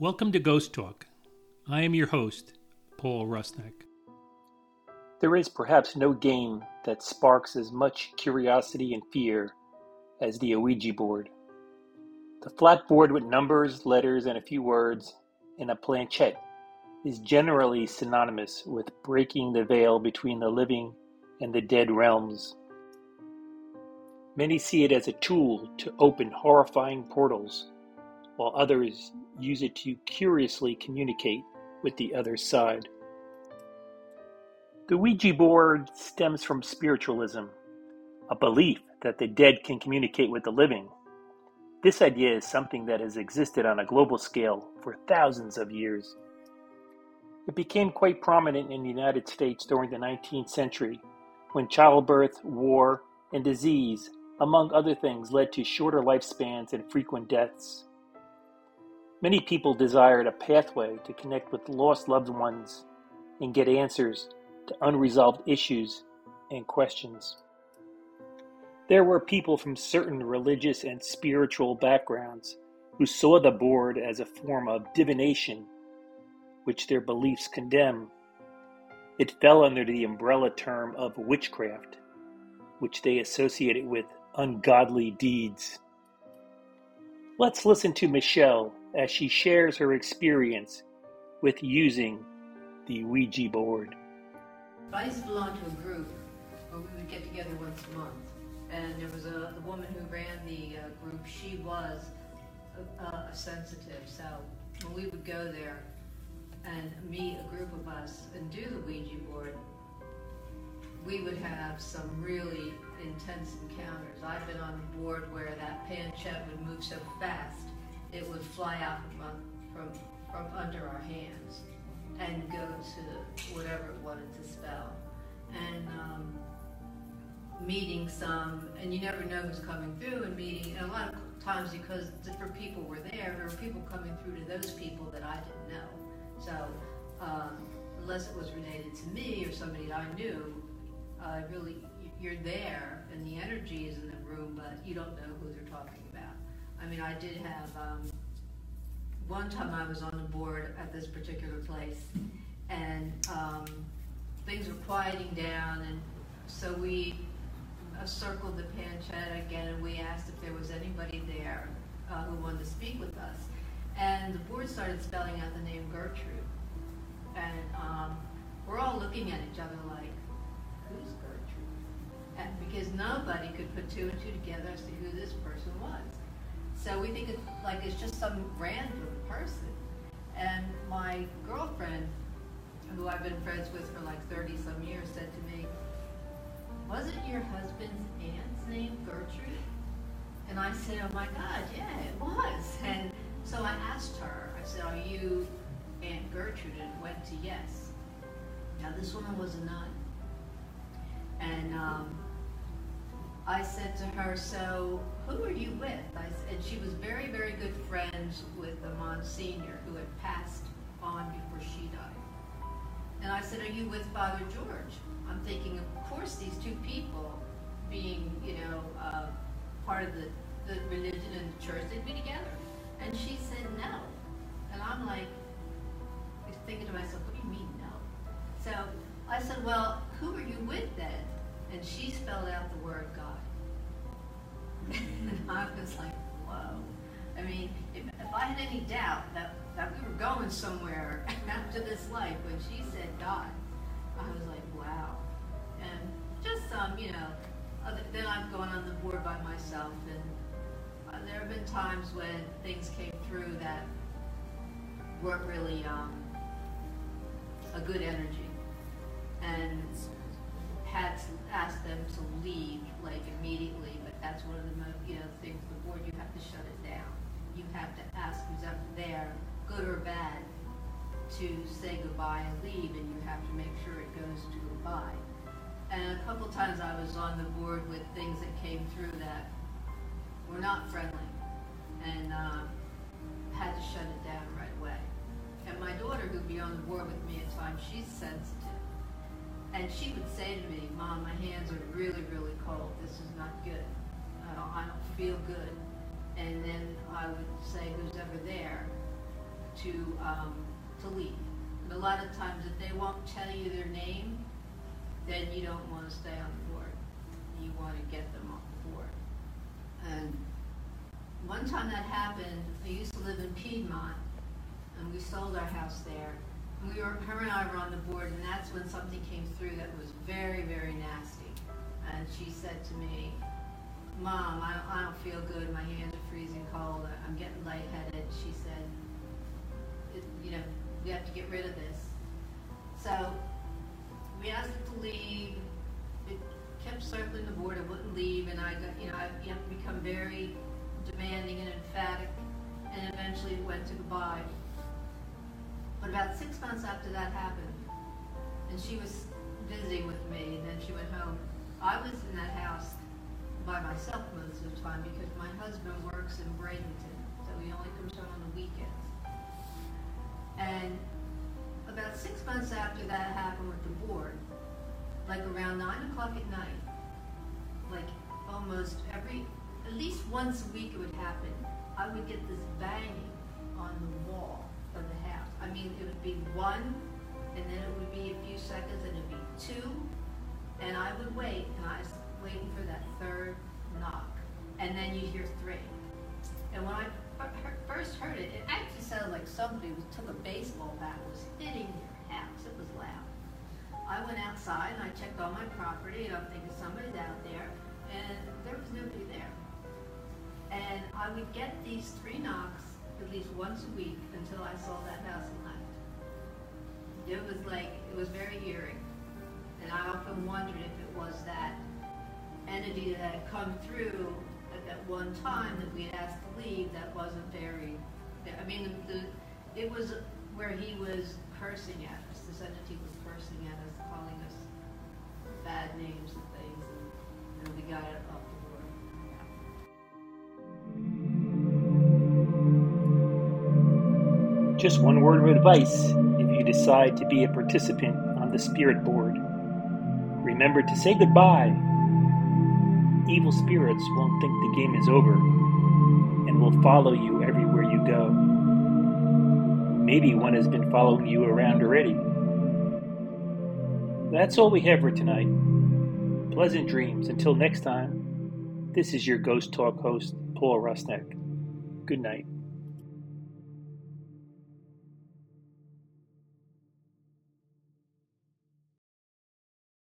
Welcome to Ghost Talk. I am your host, Paul Rusnak. There is perhaps no game that sparks as much curiosity and fear as the Ouija board. The flat board with numbers, letters, and a few words, and a planchette is generally synonymous with breaking the veil between the living and the dead realms. Many see it as a tool to open horrifying portals, while others use it to curiously communicate with the other side. The Ouija board stems from spiritualism, a belief that the dead can communicate with the living. This idea is something that has existed on a global scale for thousands of years. It became quite prominent in the United States during the 19th century when childbirth, war, and disease, among other things, led to shorter lifespans and frequent deaths. Many people desired a pathway to connect with lost loved ones and get answers to unresolved issues and questions. There were people from certain religious and spiritual backgrounds who saw the board as a form of divination, which their beliefs condemn. It fell under the umbrella term of witchcraft, which they associated with ungodly deeds. Let's listen to Michelle as she shares her experience with using the Ouija board. I used to belong to a group where we would get together once a month, and there was a the woman who ran the uh, group. She was a, a, sensitive, so when we would go there and meet a group of us and do the Ouija board, we would have some really intense encounters. I've been on the board where that planchette would move so fast it would fly out from, from, from under our hands and go to whatever it wanted to spell. And um, meeting some, and you never know who's coming through, and meeting, and a lot of times because different people were there, there were people coming through to those people that I didn't know. So, um, unless it was related to me or somebody I knew, uh, really, you're there, and the energy is in the room, but you don't know who they're talking I mean, I did have, um, one time I was on the board at this particular place, and um, things were quieting down, and so we uh, circled the planchette again, and we asked if there was anybody there uh, who wanted to speak with us. And the board started spelling out the name Gertrude, and um, we're all looking at each other like, who's Gertrude? And because nobody could put two and two together as to who this person was. We think it's like it's just some random person. And my girlfriend, who I've been friends with for like 30 some years, said to me, Wasn't your husband's aunt's name Gertrude? And I said, Oh my God, yeah, it was. And so I asked her, I said, Are you Aunt Gertrude? And went to yes. Now, this woman was a nun. And um, I said to her, So who are you with? I, and she was very, very good friends with the Monsignor who had passed on before she died. And I said, Are you with Father George? I'm thinking, of course, these two people being, you know, uh, part of the, the religion and the church, they'd be together. And she said, No. And I'm like, thinking to myself, What do you mean, no? So I said, Well, who are you with then? And she spelled out the word God. I was like, whoa. I mean, if, if I had any doubt that, that we were going somewhere after this life, when she said God, I was like, wow. And just some, you know, other, then I've gone on the board by myself, and uh, there have been times when things came through that weren't really um, a good energy, and had to ask them to leave like immediately that's one of the most, you know, things the board, you have to shut it down. You have to ask who's up there, good or bad, to say goodbye and leave, and you have to make sure it goes to goodbye. And a couple times I was on the board with things that came through that were not friendly, and uh, had to shut it down right away. And my daughter, who'd be on the board with me at times, she's sensitive. And she would say to me, Mom, my hands are really, really cold. This is not good. I don't, I don't feel good. And then I would say, who's ever there, to um, to leave. And a lot of times, if they won't tell you their name, then you don't want to stay on the board. You want to get them off the board. And one time that happened, I used to live in Piedmont, and we sold our house there. And we were, her and I were on the board, and that's when something came through that was very, very nasty. And she said to me, Mom, I I don't feel good. My hands are freezing cold. I'm getting lightheaded. She said, you know, we have to get rid of this. So we asked it to leave. It kept circling the board. It wouldn't leave, and I got, you know, I, you have to become very demanding and emphatic, and eventually it went to goodbye. But about six months after that happened, and she was visiting with me, and then she went home. I was in that house by myself most of the time because my husband works in Bradenton, so he only comes home on the weekends. And about six months after that happened with the board, like around nine o'clock at night, like almost every, at least once a week it would happen, I would get this banging on the wall of the house. I mean, it would be one, and then it would be a few seconds, and it'd be two, and I would wait, and I was waiting for that third knock, and then you'd hear three. And when I first heard it, it actually sounded like somebody took a baseball bat and was hitting your house. It was loud. I went outside and I checked all my property, and I'm thinking somebody's out there, and there was nobody there. And I would get these three knocks at least once a week until I saw that house and left. It was like, it was very eerie. And I often wondered if it was that entity that had come through at one time that we had asked to leave that wasn't very, I mean, the, the, it was where he was cursing at us. This entity was cursing at us, calling us bad names and things, and, and we got it off the board. Just one word of advice if you decide to be a participant on the Spirit Board. Remember to say goodbye. Evil spirits won't think the game is over and will follow you everywhere you go. Maybe one has been following you around already. That's all we have for tonight. Pleasant dreams until next time. This is your Ghost Talk host, Paul Rusnak. Good night.